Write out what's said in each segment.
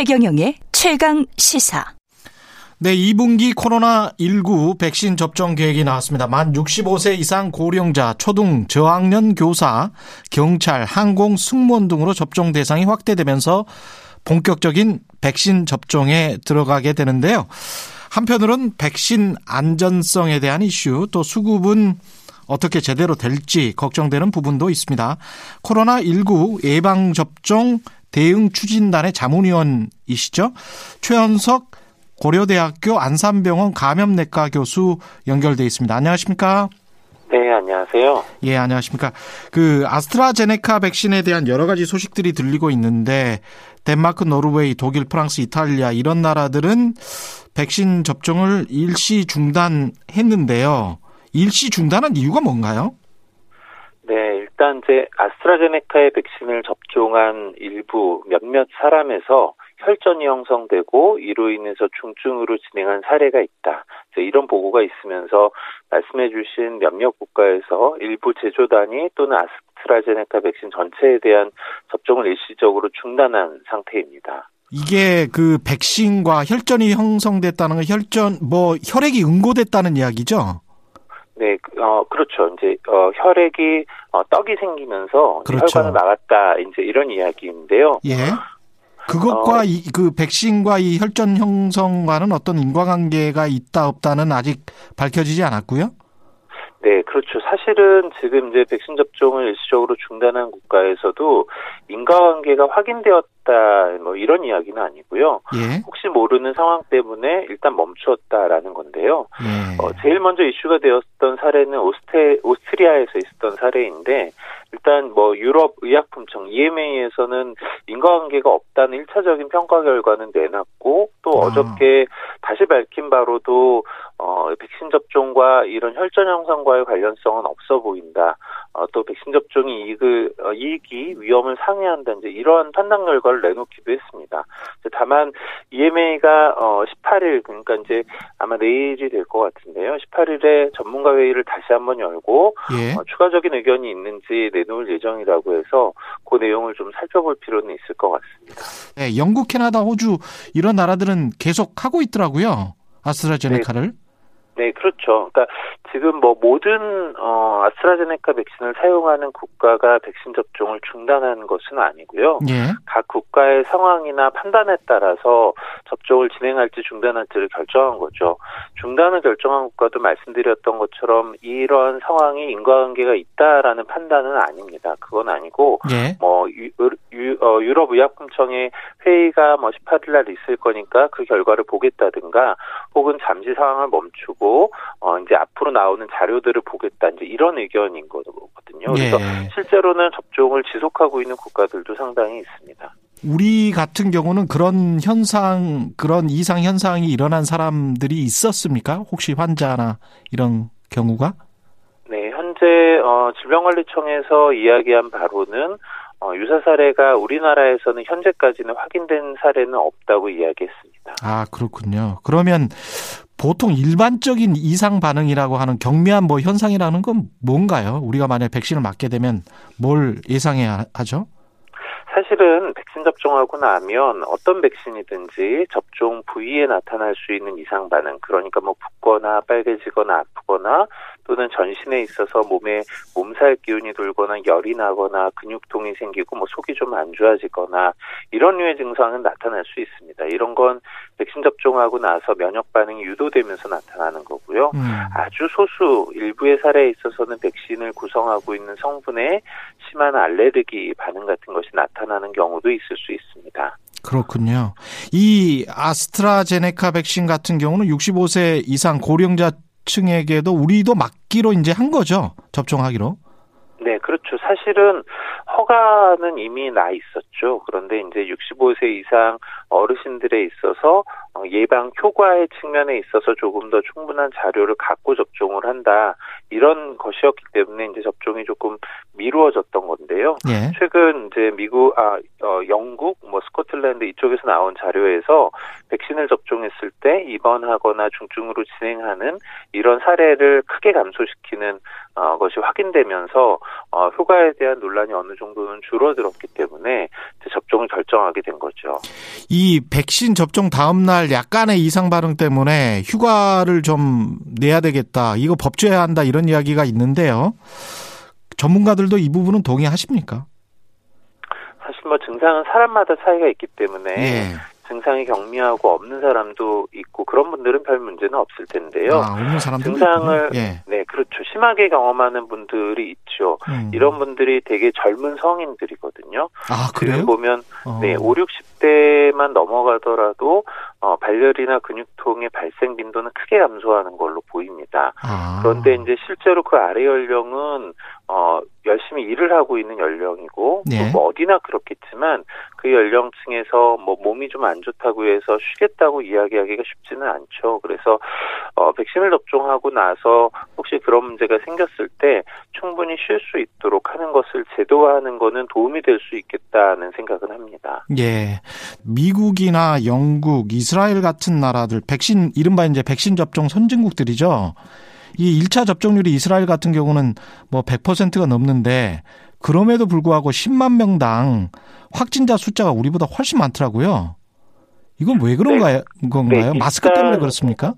최경영의 최강 시사. 네, 2분기 코로나19 백신 접종 계획이 나왔습니다. 만 65세 이상 고령자, 초등, 저학년 교사, 경찰, 항공, 승무원 등으로 접종 대상이 확대되면서 본격적인 백신 접종에 들어가게 되는데요. 한편으로는 백신 안전성에 대한 이슈, 또 수급은 어떻게 제대로 될지 걱정되는 부분도 있습니다. 코로나19 예방접종 대응 추진단의 자문위원 이시죠. 최현석 고려대학교 안산병원 감염내과 교수 연결돼 있습니다. 안녕하십니까? 네, 안녕하세요. 예, 안녕하십니까. 그 아스트라제네카 백신에 대한 여러 가지 소식들이 들리고 있는데 덴마크, 노르웨이, 독일, 프랑스, 이탈리아 이런 나라들은 백신 접종을 일시 중단했는데요. 일시 중단한 이유가 뭔가요? 네, 일단 이제 아스트라제네카의 백신을 접종한 일부 몇몇 사람에서 혈전이 형성되고 이로 인해서 중증으로 진행한 사례가 있다. 이런 보고가 있으면서 말씀해 주신 몇몇 국가에서 일부 제조단이 또는 아스트라제네카 백신 전체에 대한 접종을 일시적으로 중단한 상태입니다. 이게 그 백신과 혈전이 형성됐다는 건 혈전 뭐 혈액이 응고됐다는 이야기죠? 네, 어, 그렇죠. 이제, 어, 혈액이, 어, 떡이 생기면서 그렇죠. 혈관을 막았다. 이제 이런 이야기인데요. 예. 그것과 어, 이, 그 백신과 이 혈전 형성과는 어떤 인과관계가 있다 없다는 아직 밝혀지지 않았고요. 네, 그렇죠. 사실은 지금 이제 백신 접종을 일시적으로 중단한 국가에서도 인과관계가 확인되었 다, 뭐 이런 이야기는 아니고요. 예. 혹시 모르는 상황 때문에 일단 멈추었다라는 건데요. 예. 어, 제일 먼저 이슈가 되었던 사례는 오스테, 오스트리아에서 있었던 사례인데, 일단 뭐 유럽 의약품청 EMA에서는 인과관계가 없다는 1차적인 평가 결과는 내놨고 또 아. 어저께 다시 밝힌 바로도 어 백신 접종과 이런 혈전 형성과의 관련성은 없어 보인다. 어, 또 백신 접종이 이익을 어, 이익이 위험을 상회한다 이제 이러한 판단 결과를 내놓기도 했습니다. 다만 EMA가 어 18일 그러니까 이제 아마 내일이 될 것 같은데요. 18일에 전문가 회의를 다시 한번 열고 예. 어, 추가적인 의견이 있는지 내놓을 예정이라고 해서 그 내용을 좀 살펴볼 필요는 있을 것 같습니다. 네, 영국, 캐나다, 호주 이런 나라들은 계속 하고 있더라고요. 아스트라제네카를. 네. 네, 그렇죠. 그러니까 지금 뭐 모든 어 아스트라제네카 백신을 사용하는 국가가 백신 접종을 중단하는 것은 아니고요. 예. 각 국가의 상황이나 판단에 따라서 접종을 진행할지 중단할지를 결정한 거죠. 중단을 결정한 국가도 말씀드렸던 것처럼 이런 상황이 인과관계가 있다라는 판단은 아닙니다. 그건 아니고 예. 뭐 유, 유, 어, 유럽 의약품청의 회의가 뭐 18일 날 있을 거니까 그 결과를 보겠다든가 혹은 잠시 상황을 멈추고 어 이제 앞으로 나오는 자료들을 보겠다 이제 이런 의견인 거거든요. 그래서 예. 실제로는 접종을 지속하고 있는 국가들도 상당히 있습니다. 우리 같은 경우는 그런 현상, 그런 이상 현상이 일어난 사람들이 있었습니까? 혹시 환자나 이런 경우가? 네, 현재 어, 질병관리청에서 이야기한 바로는 어, 유사 사례가 우리나라에서는 현재까지는 확인된 사례는 없다고 이야기했습니다. 아, 그렇군요. 그러면 보통 일반적인 이상 반응이라고 하는 경미한 뭐 현상이라는 건 뭔가요? 우리가 만약 백신을 맞게 되면 뭘 예상해야 하죠? 사실은 백신 접종하고 나면 어떤 백신이든지 접종 부위에 나타날 수 있는 이상 반응, 그러니까 뭐 붓거나 빨개지거나 아프거나 또는 전신에 있어서 몸에 몸살 기운이 돌거나 열이 나거나 근육통이 생기고 뭐 속이 좀 안 좋아지거나 이런 류의 증상은 나타날 수 있습니다. 이런 건 백신 접종하고 나서 면역 반응이 유도되면서 나타나는 거고요. 음. 아주 소수 일부의 사례에 있어서는 백신을 구성하고 있는 성분에 심한 알레르기 반응 같은 것이 나타나는 경우도 있을 수 있습니다. 그렇군요. 이 아스트라제네카 백신 같은 경우는 65세 이상 고령자 층에게도 우리도 맞기로 이제 한 거죠. 접종하기로. 네, 그렇죠. 사실은 허가는 이미 나 있었죠. 그런데 이제 65세 이상 어르신들에 있어서 어, 예방 효과의 측면에 있어서 조금 더 충분한 자료를 갖고 접종을 한다 이런 것이었기 때문에 이제 접종이 조금 미루어졌던 건데요. 예. 최근 이제 미국 아 어, 영국 뭐 스코틀랜드 이쪽에서 나온 자료에서 백신을 접종했을 때 입원하거나 중증으로 진행하는 이런 사례를 크게 감소시키는 어, 것이 확인되면서 어, 효과에 대한 논란이 어느 정도는 줄어들었기 때문에 접종을 결정하게 된 거죠. 이 백신 접종 다음 날 약간의 이상 반응 때문에 휴가를 좀 내야 되겠다. 이거 법제해야 한다 이런 이야기가 있는데요. 전문가들도 이 부분은 동의하십니까? 사실 뭐 증상은 사람마다 차이가 있기 때문에 예. 증상이 경미하고 없는 사람도 있고 그런 분들은 별 문제는 없을 텐데요. 아, 없는 사람들 증상을 예. 네 그렇죠 심하게 경험하는 분들이 있죠. 음. 이런 분들이 되게 젊은 성인들이거든요. 아 그래요? 보면 어. 네 5, 60 대만 넘어가더라도 어, 발열이나 근육통의 발생 빈도는 크게 감소하는 걸로 보입니다. 아. 그런데 이제 실제로 그 아래 연령은 어, 열심히 일을 하고 있는 연령이고 네. 뭐 어디나 그렇겠지만 그 연령층에서 뭐 몸이 좀 안 좋다고 해서 쉬겠다고 이야기하기가 쉽지는 않죠. 그래서 어, 백신을 접종하고 나서 혹시 그런 문제가 생겼을 때 충분히 쉴 수 있도록 하는 것을 제도화하는 거는 도움이 될 수 있겠다는 생각은 합니다. 예. 미국이나 영국, 이스라엘 같은 나라들 백신 이른바 이제 백신 접종 선진국들이죠. 이 1차 접종률이 이스라엘 같은 경우는 뭐 100%가 넘는데 그럼에도 불구하고 10만 명당 확진자 숫자가 우리보다 훨씬 많더라고요. 이건 왜 그런가요? 네. 건가요? 네, 마스크 때문에 그렇습니까?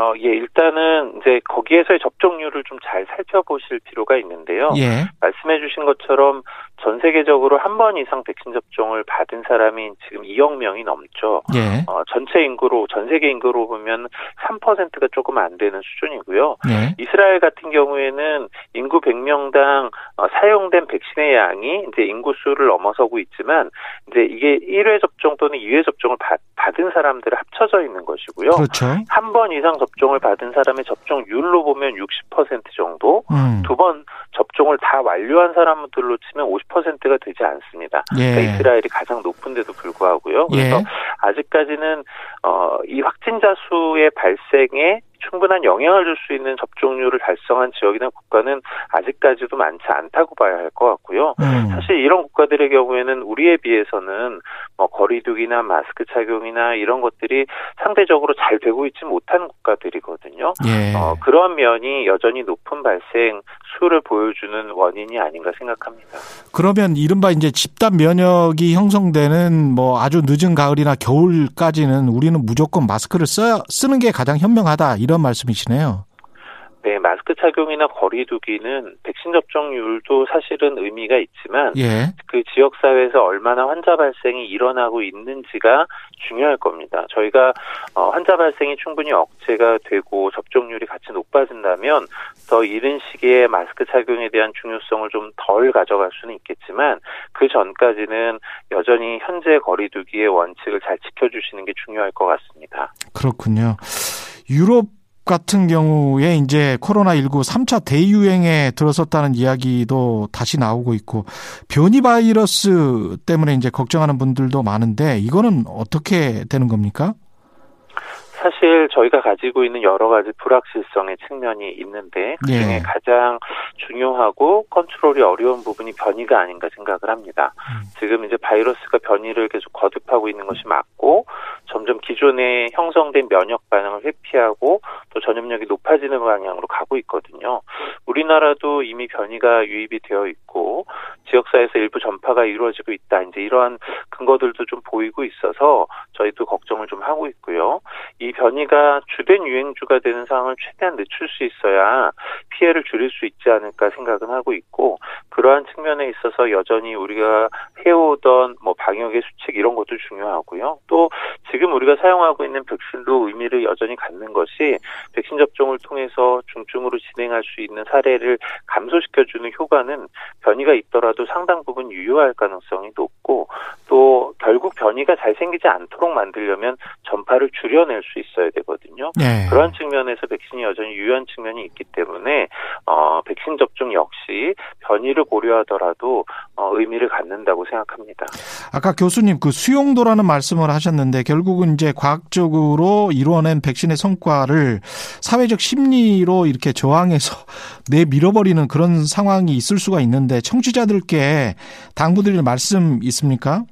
어, 예, 일단은 이제 거기에서의 접종률을 좀 잘 살펴보실 필요가 있는데요. 예. 말씀해 주신 것처럼 전 세계적으로 한 번 이상 백신 접종을 받은 사람이 지금 2억 명이 넘죠. 예. 어, 전체 인구로 전 세계 인구로 보면 3%가 조금 안 되는 수준이고요. 예. 이스라엘 같은 경우에는 인구 100명당 어, 사용된 백신의 양이 이제 인구 수를 넘어서고 있지만 이제 이게 1회 접종 또는 2회 접종을 받, 받은 사람들 합쳐져 있는 것이고요. 그렇죠. 한 번 이상 접종을 받은 사람의 접종률로 보면 60% 정도, 음. 두번 접종을 다 완료한 사람들로 치면 50%가 되지 않습니다. 예. 그러니까 이스라엘이 가장 높은데도 불구하고요. 그래서 예. 아직까지는 어, 이 확진자 수의 발생에 충분한 영향을 줄 수 있는 접종률을 달성한 지역이나 국가는 아직까지도 많지 않다고 봐야 할 것 같고요. 음. 사실 이런 국가들의 경우에는 우리에 비해서는 뭐 거리두기나 마스크 착용이나 이런 것들이 상대적으로 잘 되고 있지 못한 국가들이거든요. 예. 어, 그러한 면이 여전히 높은 발생 수를 보여주는 원인이 아닌가 생각합니다. 그러면 이른바 이제 집단 면역이 형성되는 뭐 아주 늦은 가을이나 겨울까지는 우리는 무조건 마스크를 써, 쓰는 게 가장 현명하다. 이런 말씀이시네요. 네, 마스크 착용이나 거리두기는 백신 접종률도 사실은 의미가 있지만 예. 그 지역 사회에서 얼마나 환자 발생이 일어나고 있는지가 중요할 겁니다. 저희가 어, 환자 발생이 충분히 억제가 되고 접종률이 같이 높아진다면 더 이른 시기에 마스크 착용에 대한 중요성을 좀 덜 가져갈 수는 있겠지만 그 전까지는 여전히 현재 거리두기의 원칙을 잘 지켜주시는 게 중요할 것 같습니다. 그렇군요. 유럽 같은 경우에 이제 코로나19 3차 대유행에 들어섰다는 이야기도 다시 나오고 있고 변이 바이러스 때문에 이제 걱정하는 분들도 많은데 이거는 어떻게 되는 겁니까? 사실 저희가 가지고 있는 여러 가지 불확실성의 측면이 있는데 그중에 예. 가장 중요하고 컨트롤이 어려운 부분이 변이가 아닌가 생각을 합니다. 음. 지금 이제 바이러스가 변이를 계속 거듭하고 있는 것이 맞고 점점 기존에 형성된 면역 반응을 회피하고 또 전염력이 높아지는 방향으로 가고 있거든요. 우리나라도 이미 변이가 유입이 되어 있고 지역사회에서 일부 전파가 이루어지고 있다. 이제 이러한 근거들도 좀 보이고 있어서 저희도 걱정을 좀 하고 있고요. 이 변이가 주된 유행주가 되는 상황을 최대한 늦출 수 있어야 피해를 줄일 수 있지 않을까 생각은 하고 있고 그러한 측면에 있어서 여전히 우리가 해오던 뭐 방역의 수칙 이런 것도 중요하고요. 또 지금 우리가 사용하고 있는 백신도 의미를 여전히 갖는 것이 백신 접종을 통해서 중증으로 진행할 수 있는 사례를 감소시켜주는 효과는 변이가 있더라도 상당 부분 유효할 가능성이 높고 또 결국 변이가 잘 생기지 않도록 만들려면 전파를 줄여낼 수 있어야 되거든요. 네. 그런 측면에서 백신이 여전히 유효한 측면이 있기 때문에 어, 백신 접종 역시 변이를 고려하더라도 어, 의미를 갖는다고 생각합니다. 아까 교수님 그 수용도라는 말씀을 하셨는데 결국 결국은 이제 과학적으로 이루어낸 백신의 성과를 사회적 심리로 이렇게 저항해서 내 밀어버리는 그런 상황이 있을 수가 있는데 청취자들께 당부드릴 말씀 있습니까?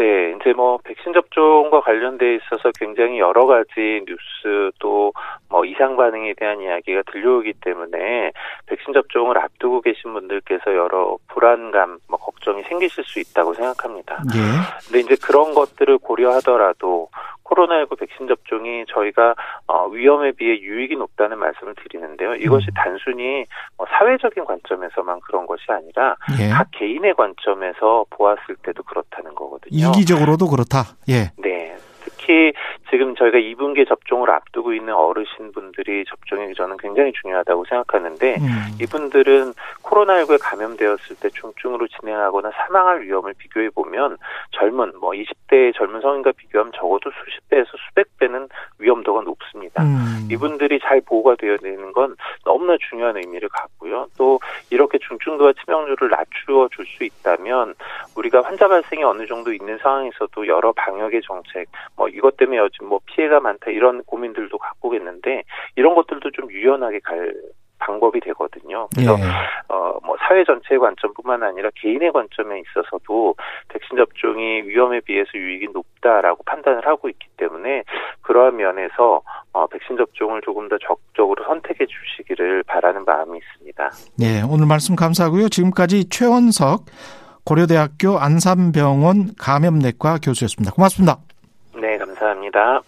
네, 이제 뭐 백신 접종과 관련돼 있어서 굉장히 여러 가지 뉴스 또 뭐 이상 반응에 대한 이야기가 들려오기 때문에 백신 접종을 앞두고 계신 분들께서 여러 불안감, 뭐 걱정이 생기실 수 있다고 생각합니다. 예. 근데 이제 그런 것들을 고려하더라도 코로나19 백신 접종이 저희가 어, 위험에 비해 유익이 높다는 말씀을 드리는데요. 이것이 음. 단순히 뭐 사회적인 관점에서만 그런 것이 아니라 예. 각 개인의 관점에서 보았을 때도 그렇다는 거거든요. 이기적으로도 그렇다. 예. 네. 특히 지금 저희가 2분기 접종을 앞두고 있는 어르신분들이 접종이 저는 굉장히 중요하다고 생각하는데 음. 이분들은 코로나19에 감염되었을 때 중증으로 진행하거나 사망할 위험을 비교해 보면 젊은 뭐 20대의 젊은 성인과 비교하면 적어도 수십 배에서 수백 배는 위험도가 높습니다. 음. 이분들이 잘 보호가 되어야 되는 건 너무나 중요한 의미를 갖고요. 또 이렇게 중증도와 치명률을 낮추어 줄 수 있다면 우리가 환자 발생이 어느 정도 있는 상황에서도 여러 방역의 정책, 뭐 이것 때문에 요즘 뭐 피해가 많다 이런 고민들도 갖고 겠는데 이런 것들도 좀 유연하게 갈 방법이 되거든요. 그래서 예. 어뭐 사회 전체의 관점뿐만 아니라 개인의 관점에 있어서도 백신 접종이 위험에 비해서 유익이 높다라고 판단을 하고 있기 때문에 그러한 면에서 어 백신 접종을 조금 더 적극적으로 선택해 주시기를 바라는 마음이 있습니다. 네, 오늘 말씀 감사하고요. 지금까지 최원석 고려대학교 안산병원 감염내과 교수였습니다. 고맙습니다. 네, 감사합니다.